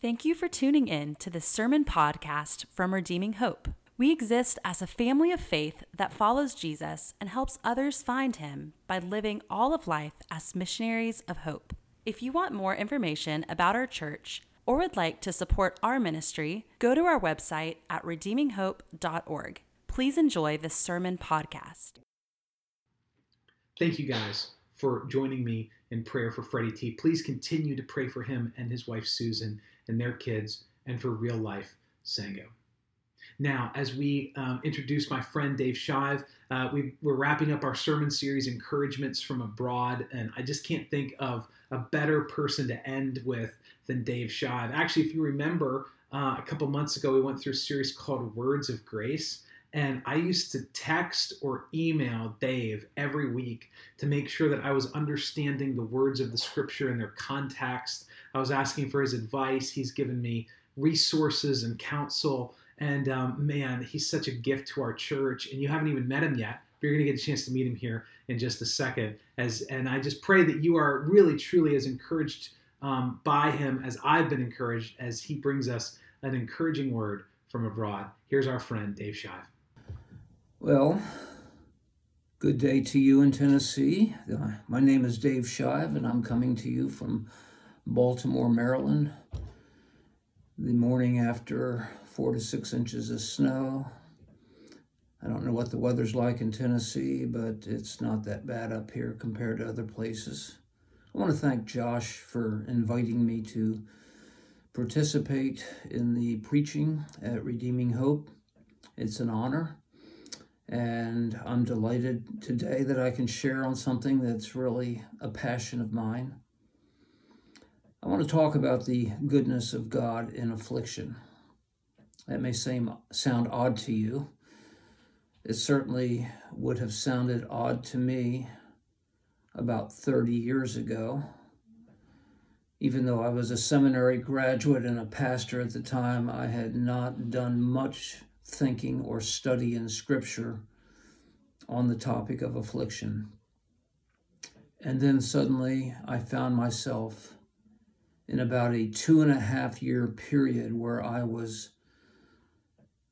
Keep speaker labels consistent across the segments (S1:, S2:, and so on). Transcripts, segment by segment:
S1: Thank you for tuning in to the sermon podcast from Redeeming Hope. We exist as a family of faith that follows Jesus and helps others find him by living all of life as missionaries of hope. If you want more information about our church or would like to support our ministry, go to our website at redeeminghope.org. Please enjoy this sermon podcast.
S2: Thank you guys for joining me in prayer for Freddie T. Please continue to pray for him and his wife Susan and their kids and for real life Sango. Now, as we um, introduce my friend Dave Shive, uh, we, are wrapping up our sermon series, Encouragements from Abroad, and I just can't think of a better person to end with than Dave Shive. Actually, if you remember, uh, a couple months ago, we went through a series called Words of Grace. And I used to text or email Dave every week to make sure that I was understanding the words of the scripture and their context. I was asking for his advice. He's given me resources and counsel. And um, man, he's such a gift to our church. And you haven't even met him yet. But you're going to get a chance to meet him here in just a second. As and I just pray that you are really, truly as encouraged um, by him as I've been encouraged as he brings us an encouraging word from abroad. Here's our friend Dave Shive.
S3: Well, good day to you in Tennessee. Uh, my name is Dave Shive, and I'm coming to you from Baltimore, Maryland. The morning after four to six inches of snow. I don't know what the weather's like in Tennessee, but it's not that bad up here compared to other places. I want to thank Josh for inviting me to participate in the preaching at Redeeming Hope. It's an honor. And I'm delighted today that I can share on something that's really a passion of mine. I want to talk about the goodness of God in affliction. That may seem, sound odd to you. It certainly would have sounded odd to me about 30 years ago. Even though I was a seminary graduate and a pastor at the time, I had not done much thinking or study in Scripture on the topic of affliction. And then suddenly I found myself in about a two and a half year period where I was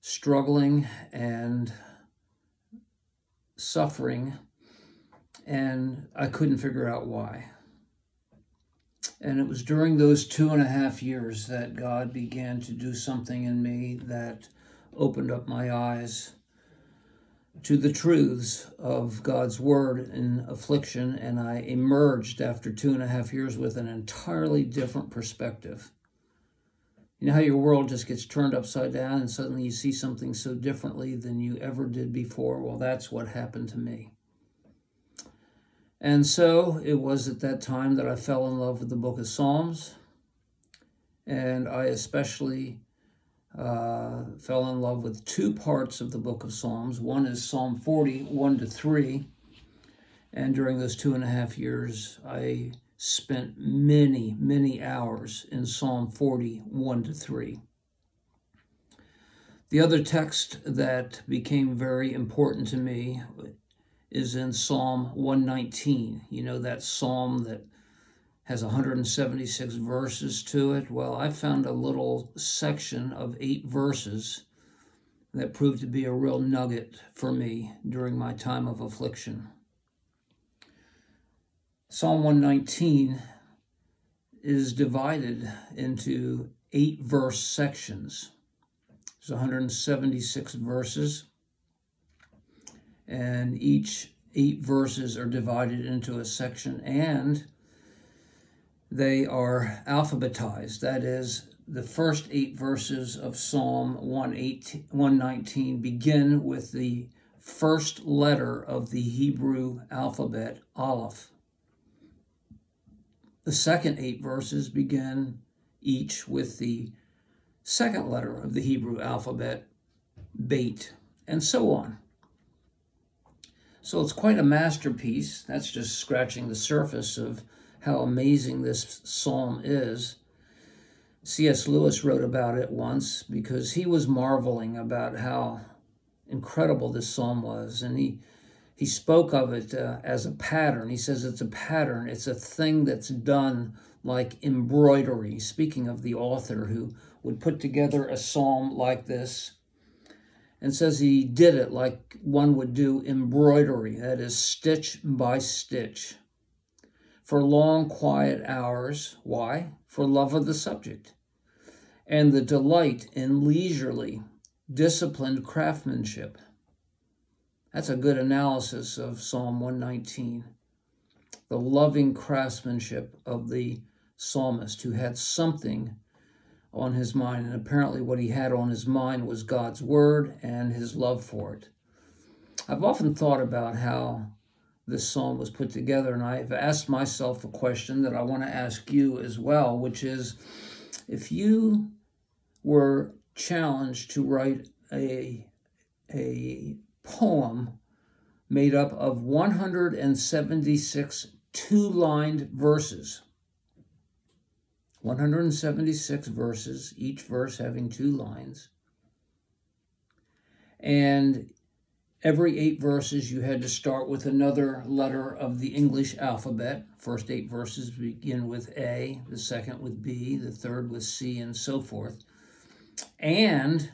S3: struggling and suffering, and I couldn't figure out why. And it was during those two and a half years that God began to do something in me that opened up my eyes to the truths of God's word in affliction, and I emerged after two and a half years with an entirely different perspective. You know how your world just gets turned upside down and suddenly you see something so differently than you ever did before? Well, that's what happened to me. And so it was at that time that I fell in love with the book of Psalms, and I especially uh, fell in love with two parts of the book of Psalms. One is Psalm 40, 1 to 3. And during those two and a half years, I spent many, many hours in Psalm 40, 1 to 3. The other text that became very important to me is in Psalm 119. You know, that psalm that has 176 verses to it. Well, I found a little section of eight verses that proved to be a real nugget for me during my time of affliction. Psalm 119 is divided into eight verse sections. There's 176 verses, and each eight verses are divided into a section, and they are alphabetized. That is, the first eight verses of Psalm 119 begin with the first letter of the Hebrew alphabet, Aleph. The second eight verses begin each with the second letter of the Hebrew alphabet, Beit, and so on. So it's quite a masterpiece. That's just scratching the surface of how amazing this psalm is. C.S. Lewis wrote about it once because he was marveling about how incredible this psalm was. And he, he spoke of it uh, as a pattern. He says it's a pattern, it's a thing that's done like embroidery. Speaking of the author who would put together a psalm like this, and says he did it like one would do embroidery, that is, stitch by stitch, for long, quiet hours. Why? For love of the subject and the delight in leisurely, disciplined craftsmanship. That's a good analysis of Psalm 119. The loving craftsmanship of the psalmist who had something on his mind. And apparently, what he had on his mind was God's word and his love for it. I've often thought about how this psalm was put together, and I've asked myself a question that I want to ask you as well, which is if you were challenged to write a, a poem made up of 176 two lined verses. 176 verses, each verse having two lines. And every eight verses, you had to start with another letter of the English alphabet. First eight verses begin with A, the second with B, the third with C, and so forth. And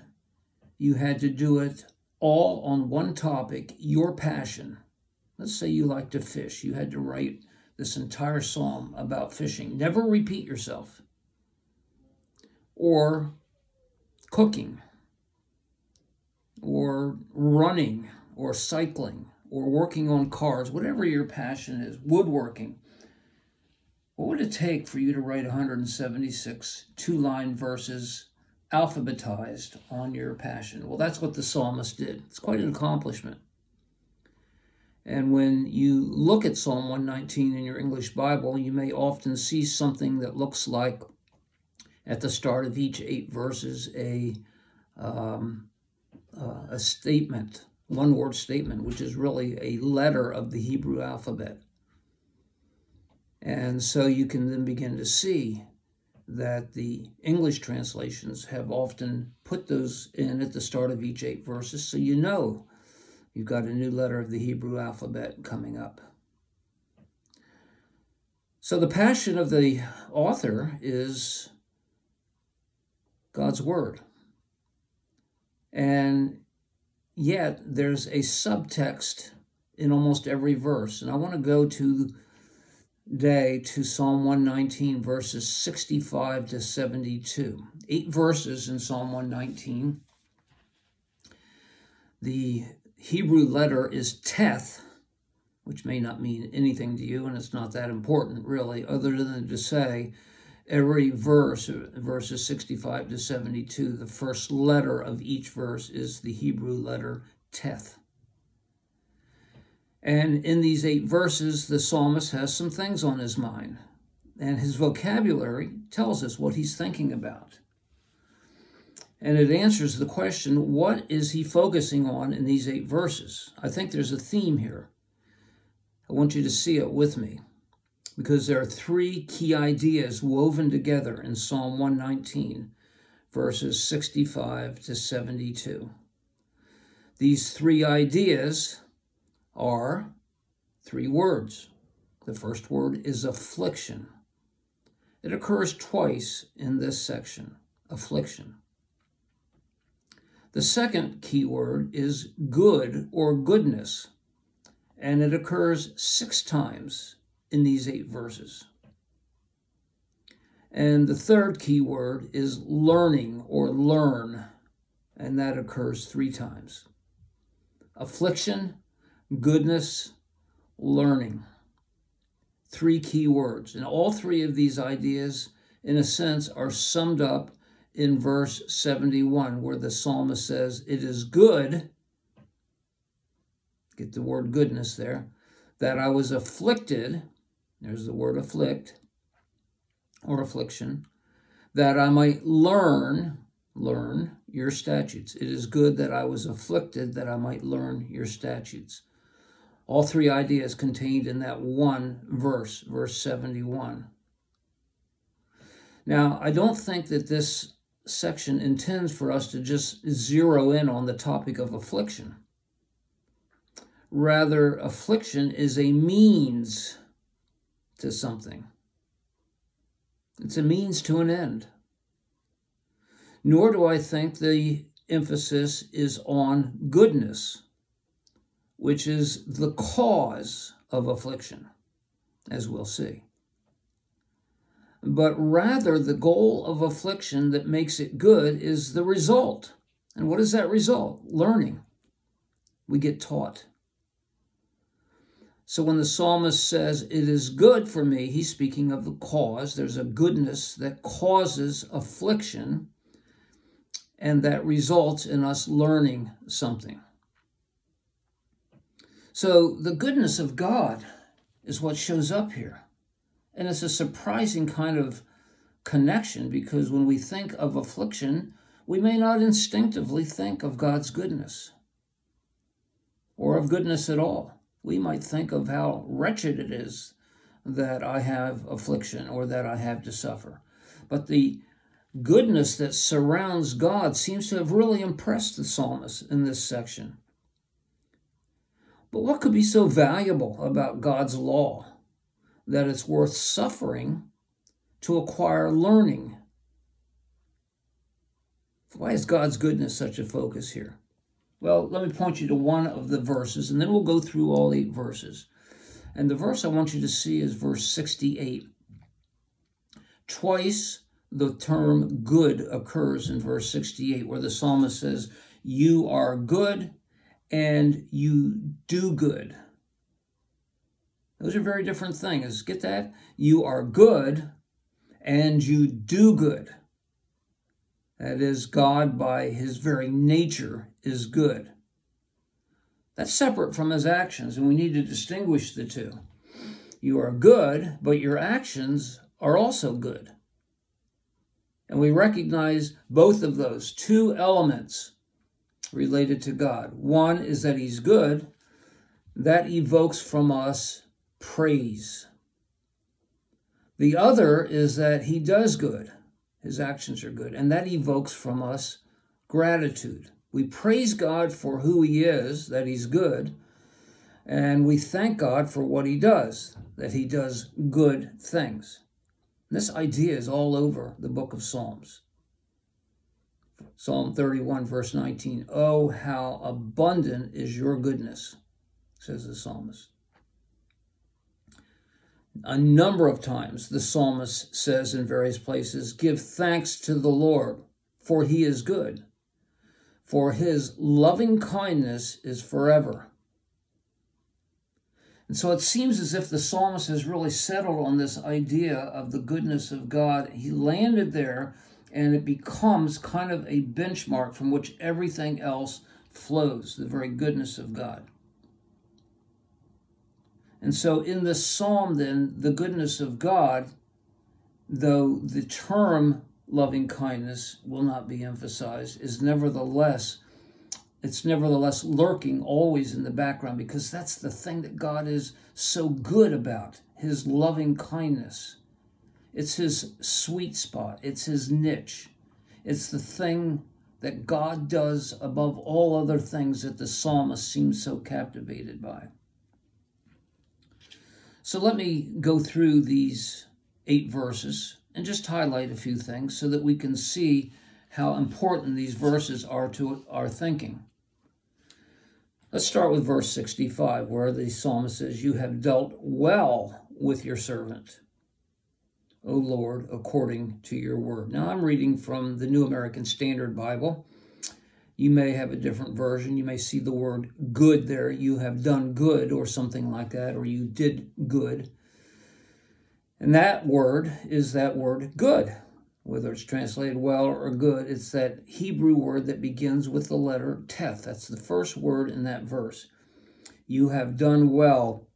S3: you had to do it all on one topic, your passion. Let's say you like to fish. You had to write this entire psalm about fishing. Never repeat yourself. Or cooking, or running, or cycling, or working on cars, whatever your passion is, woodworking. What would it take for you to write 176 two line verses alphabetized on your passion? Well, that's what the psalmist did. It's quite an accomplishment. And when you look at Psalm 119 in your English Bible, you may often see something that looks like, at the start of each eight verses, a, um, uh, a statement, one word statement, which is really a letter of the Hebrew alphabet. And so you can then begin to see that the English translations have often put those in at the start of each eight verses, so you know You've got a new letter of the Hebrew alphabet coming up. So, the passion of the author is God's Word. And yet, there's a subtext in almost every verse. And I want to go to day to Psalm 119, verses 65 to 72. Eight verses in Psalm 119. The Hebrew letter is teth, which may not mean anything to you, and it's not that important really, other than to say every verse, verses 65 to 72, the first letter of each verse is the Hebrew letter teth. And in these eight verses, the psalmist has some things on his mind, and his vocabulary tells us what he's thinking about and it answers the question what is he focusing on in these eight verses? I think there's a theme here. I want you to see it with me because there are three key ideas woven together in Psalm 119, verses 65 to 72. These three ideas are three words. The first word is affliction. It occurs twice in this section affliction. The second key word is good or goodness, and it occurs six times in these eight verses. And the third key word is learning or learn, and that occurs three times. Affliction, goodness, learning. Three key words. And all three of these ideas, in a sense, are summed up in verse 71, where the psalmist says, It is good, get the word goodness there, that I was afflicted, there's the word afflict or affliction, that I might learn, learn your statutes. It is good that I was afflicted that I might learn your statutes. All three ideas contained in that one verse, verse 71. Now, I don't think that this section intends for us to just zero in on the topic of affliction. Rather, affliction is a means to something. It's a means to an end. Nor do I think the emphasis is on goodness, which is the cause of affliction, as we'll see. But rather, the goal of affliction that makes it good is the result. And what is that result? Learning. We get taught. So when the psalmist says, It is good for me, he's speaking of the cause. There's a goodness that causes affliction and that results in us learning something. So the goodness of God is what shows up here. And it's a surprising kind of connection because when we think of affliction, we may not instinctively think of God's goodness or of goodness at all. We might think of how wretched it is that I have affliction or that I have to suffer. But the goodness that surrounds God seems to have really impressed the psalmist in this section. But what could be so valuable about God's law that it's worth suffering to acquire learning? Why is God's goodness such a focus here? Well, let me point you to one of the verses, and then we'll go through all eight verses. And the verse I want you to see is verse 68. Twice the term good occurs in verse 68, where the psalmist says, You are good and you do good. Those are very different things. Get that? You are good and you do good. That is, God, by his very nature, is good. That's separate from his actions, and we need to distinguish the two. You are good, but your actions are also good. And we recognize both of those two elements related to God. One is that He's good, that evokes from us praise. The other is that He does good, His actions are good, and that evokes from us gratitude. We praise God for who He is, that He's good, and we thank God for what He does, that He does good things. This idea is all over the book of Psalms. Psalm 31, verse 19. Oh, how abundant is your goodness, says the psalmist. A number of times the psalmist says in various places, Give thanks to the Lord, for he is good, for his loving kindness is forever. And so it seems as if the psalmist has really settled on this idea of the goodness of God. He landed there, and it becomes kind of a benchmark from which everything else flows the very goodness of God. And so in this psalm, then, the goodness of God, though the term loving kindness will not be emphasized, is nevertheless it's nevertheless lurking always in the background because that's the thing that God is so good about his loving kindness. It's his sweet spot, it's his niche. It's the thing that God does above all other things that the psalmist seems so captivated by. So let me go through these eight verses and just highlight a few things so that we can see how important these verses are to our thinking. Let's start with verse 65, where the psalmist says, You have dealt well with your servant, O Lord, according to your word. Now, I'm reading from the New American Standard Bible. You may have a different version. You may see the word good there. You have done good, or something like that, or you did good. And that word is that word good whether it's translated well or good, it's that Hebrew word that begins with the letter teth. That's the first word in that verse. You have done well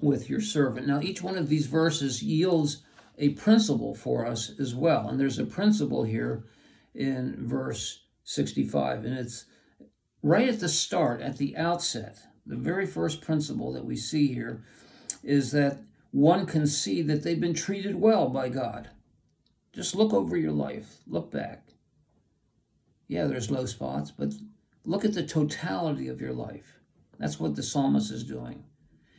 S3: with your servant. Now, each one of these verses yields a principle for us as well. And there's a principle here in verse 65, and it's right at the start, at the outset. The very first principle that we see here is that one can see that they've been treated well by God. Just look over your life, look back. Yeah, there's low spots, but look at the totality of your life. That's what the psalmist is doing.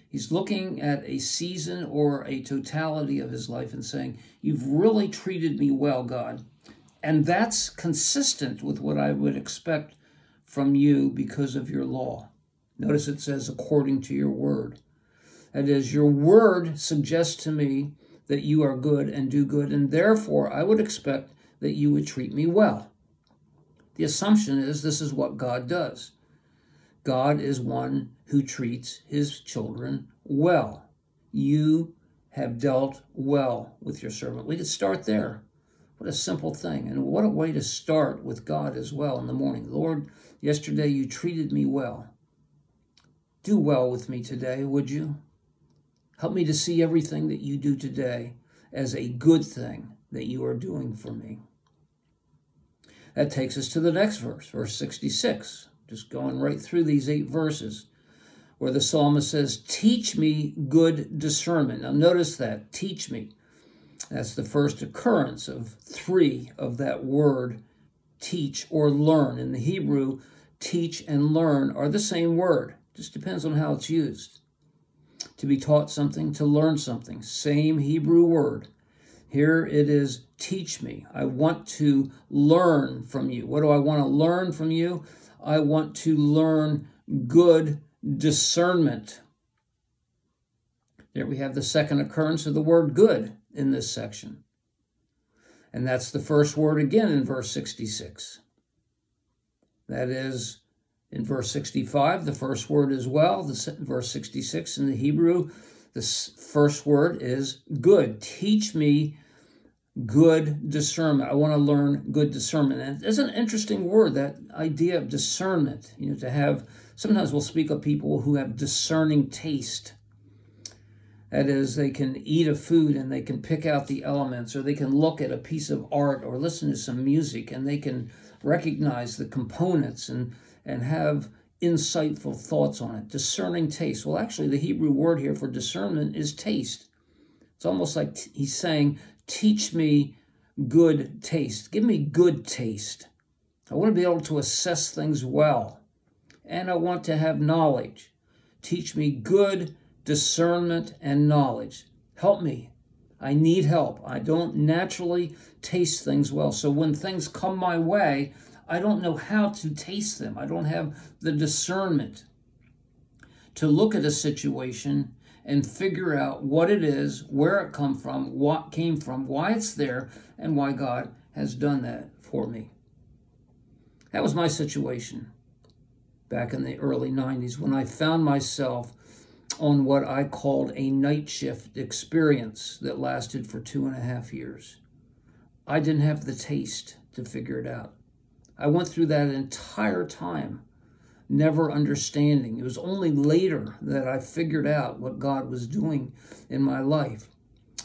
S3: He's looking at a season or a totality of his life and saying, You've really treated me well, God. And that's consistent with what I would expect from you because of your law. Notice it says, according to your word. That is, your word suggests to me that you are good and do good, and therefore I would expect that you would treat me well. The assumption is this is what God does. God is one who treats his children well. You have dealt well with your servant. We could start there. What a simple thing. And what a way to start with God as well in the morning. Lord, yesterday you treated me well. Do well with me today, would you? Help me to see everything that you do today as a good thing that you are doing for me. That takes us to the next verse, verse 66 just going right through these eight verses, where the psalmist says, Teach me good discernment. Now, notice that, teach me. That's the first occurrence of three of that word, teach or learn. In the Hebrew, teach and learn are the same word, just depends on how it's used. To be taught something, to learn something, same Hebrew word. Here it is, teach me. I want to learn from you. What do I want to learn from you? I want to learn good discernment. There we have the second occurrence of the word good in this section. And that's the first word again in verse 66. That is, in verse 65, the first word as well. The, verse 66 in the Hebrew, the first word is good. Teach me good discernment. I want to learn good discernment. And it's an interesting word, that idea of discernment. You know, to have, sometimes we'll speak of people who have discerning taste. That is, they can eat a food and they can pick out the elements, or they can look at a piece of art or listen to some music and they can recognize the components and, and have insightful thoughts on it. Discerning taste. Well, actually, the Hebrew word here for discernment is taste. It's almost like t- he's saying, Teach me good taste. Give me good taste. I want to be able to assess things well. And I want to have knowledge. Teach me good discernment and knowledge. Help me. I need help. I don't naturally taste things well. So when things come my way, I don't know how to taste them. I don't have the discernment to look at a situation and figure out what it is, where it come from, what came from, why it's there, and why God has done that for me. That was my situation back in the early 90s when I found myself on what I called a night shift experience that lasted for two and a half years. I didn't have the taste to figure it out. I went through that entire time never understanding. It was only later that I figured out what God was doing in my life.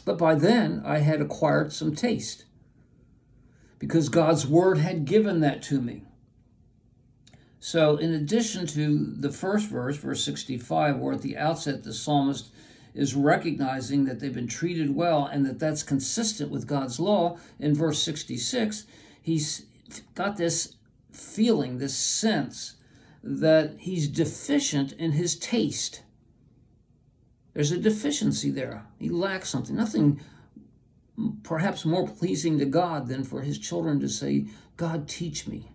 S3: But by then, I had acquired some taste because God's word had given that to me. So, in addition to the first verse, verse 65, where at the outset the psalmist is recognizing that they've been treated well and that that's consistent with God's law, in verse 66, he's got this feeling, this sense that he's deficient in his taste. There's a deficiency there. He lacks something. Nothing perhaps more pleasing to God than for his children to say, God, teach me.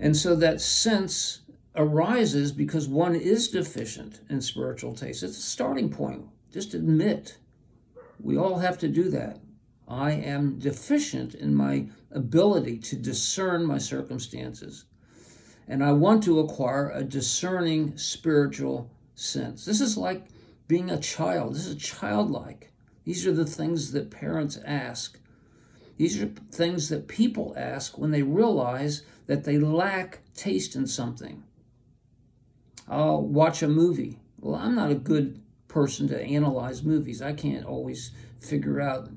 S3: And so that sense arises because one is deficient in spiritual taste. It's a starting point. Just admit. We all have to do that. I am deficient in my ability to discern my circumstances and I want to acquire a discerning spiritual sense. This is like being a child. This is childlike. These are the things that parents ask. These are things that people ask when they realize that they lack taste in something. I'll watch a movie. Well, I'm not a good person to analyze movies. I can't always figure out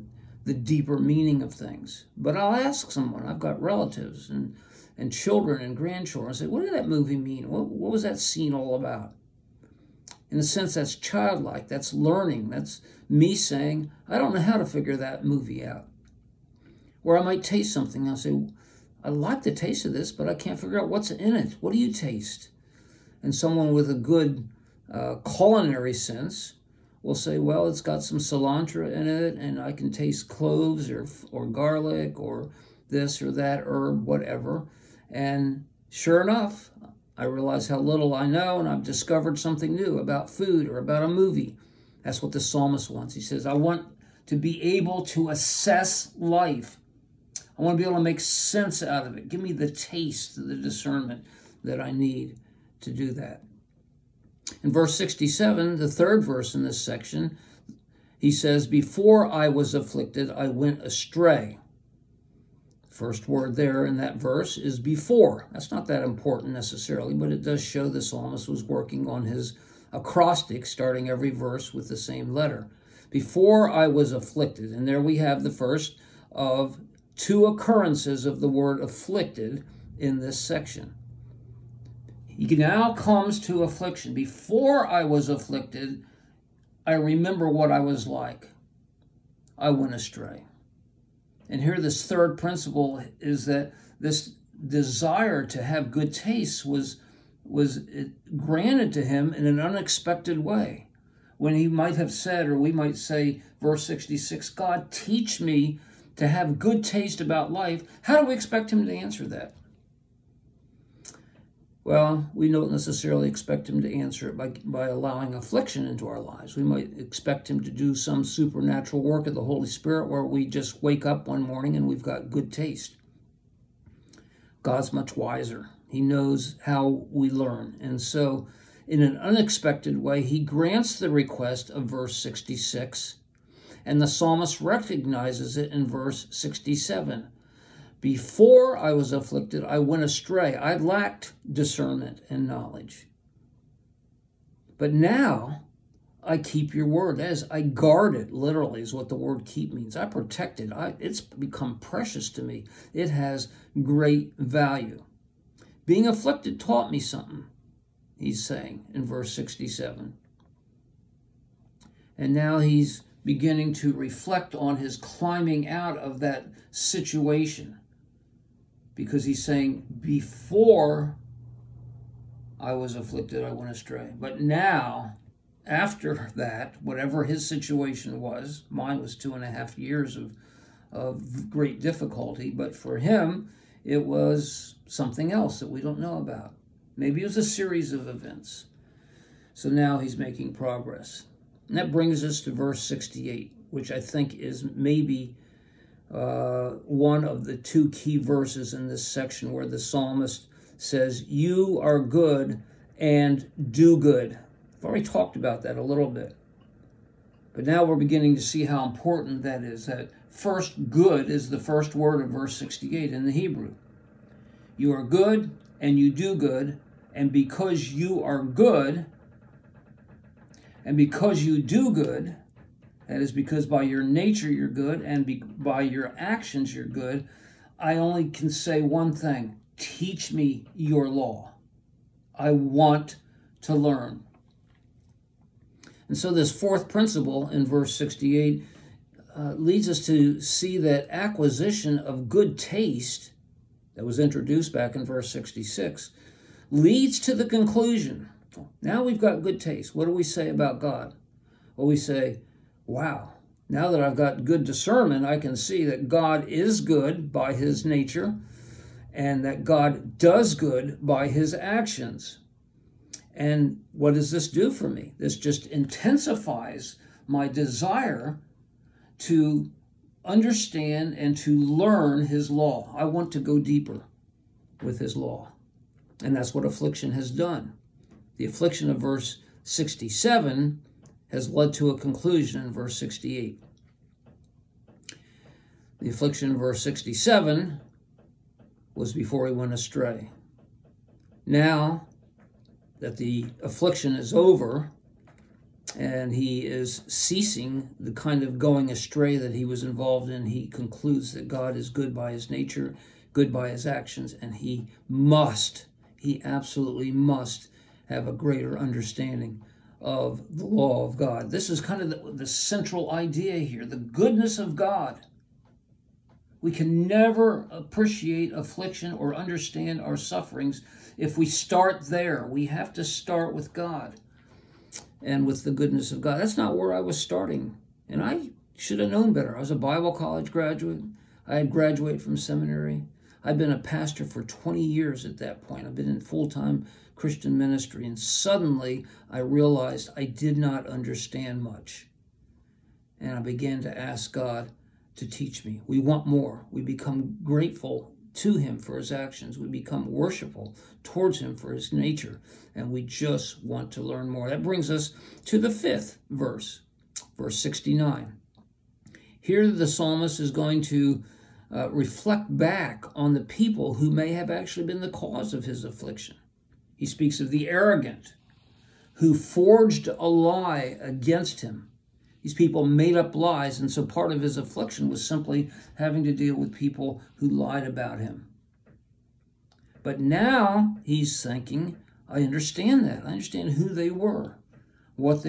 S3: the deeper meaning of things. But I'll ask someone. I've got relatives and and children and grandchildren say, What did that movie mean? What, what was that scene all about? In a sense, that's childlike, that's learning, that's me saying, I don't know how to figure that movie out. Or I might taste something, I'll say, I like the taste of this, but I can't figure out what's in it. What do you taste? And someone with a good uh, culinary sense, will say, well, it's got some cilantro in it, and I can taste cloves or, or garlic or this or that herb, whatever. And sure enough, I realize how little I know, and I've discovered something new about food or about a movie. That's what the psalmist wants. He says, I want to be able to assess life. I want to be able to make sense out of it. Give me the taste, the discernment that I need to do that. In verse 67, the third verse in this section, he says, Before I was afflicted, I went astray. First word there in that verse is before. That's not that important necessarily, but it does show the psalmist was working on his acrostic, starting every verse with the same letter. Before I was afflicted. And there we have the first of two occurrences of the word afflicted in this section. He now comes to affliction. Before I was afflicted, I remember what I was like. I went astray. And here, this third principle is that this desire to have good taste was, was granted to him in an unexpected way. When he might have said, or we might say, verse 66, God, teach me to have good taste about life, how do we expect him to answer that? Well, we don't necessarily expect him to answer it by, by allowing affliction into our lives. We might expect him to do some supernatural work of the Holy Spirit where we just wake up one morning and we've got good taste. God's much wiser. He knows how we learn. And so, in an unexpected way, he grants the request of verse 66, and the psalmist recognizes it in verse 67. Before I was afflicted, I went astray. I lacked discernment and knowledge. But now I keep your word. As I guard it, literally, is what the word keep means. I protect it. I, it's become precious to me. It has great value. Being afflicted taught me something, he's saying in verse 67. And now he's beginning to reflect on his climbing out of that situation because he's saying, Before I was afflicted, I went astray. But now, after that, whatever his situation was, mine was two and a half years of, of great difficulty, but for him, it was something else that we don't know about. Maybe it was a series of events. So now he's making progress. And that brings us to verse 68, which I think is maybe uh, one of the two key verses in this section where the psalmist says, You are good and do good. I've already talked about that a little bit. But now we're beginning to see how important that is. That first good is the first word of verse 68 in the Hebrew. You are good and you do good, and because you are good, and because you do good, that is because by your nature you're good and be, by your actions you're good. I only can say one thing teach me your law. I want to learn. And so, this fourth principle in verse 68 uh, leads us to see that acquisition of good taste that was introduced back in verse 66 leads to the conclusion. Now we've got good taste. What do we say about God? Well, we say, wow, now that I've got good discernment, I can see that God is good by his nature and that God does good by his actions. And what does this do for me? This just intensifies my desire to understand and to learn his law. I want to go deeper with his law. And that's what affliction has done. The affliction of verse 67 has led to a conclusion in verse 68. The affliction in verse 67 was before he went astray. Now that the affliction is over and he is ceasing the kind of going astray that he was involved in, he concludes that God is good by his nature, good by his actions, and he must, he absolutely must have a greater understanding of the law of God. This is kind of the, the, central idea here the goodness of God. We can never appreciate affliction or understand our sufferings if we start there. We have to start with God. and with the goodness of God. That's not where I was starting. And I should have known better. I was a Bible college graduate. I had graduated from seminary. I'd been a pastor for 20 years at that point. I've been in full time Christian ministry. And suddenly I realized I did not understand much. And I began to ask God to teach me. We want more. We become grateful to Him for His actions. We become worshipful towards Him for His nature. And we just want to learn more. That brings us to the fifth verse, verse 69. Here the psalmist is going to uh, reflect back on the people who may have actually been the cause of his affliction. He speaks of the arrogant who forged a lie against him. These people made up lies, and so part of his affliction was simply having to deal with people who lied about him. But now he's thinking, I understand that. I understand who they were, what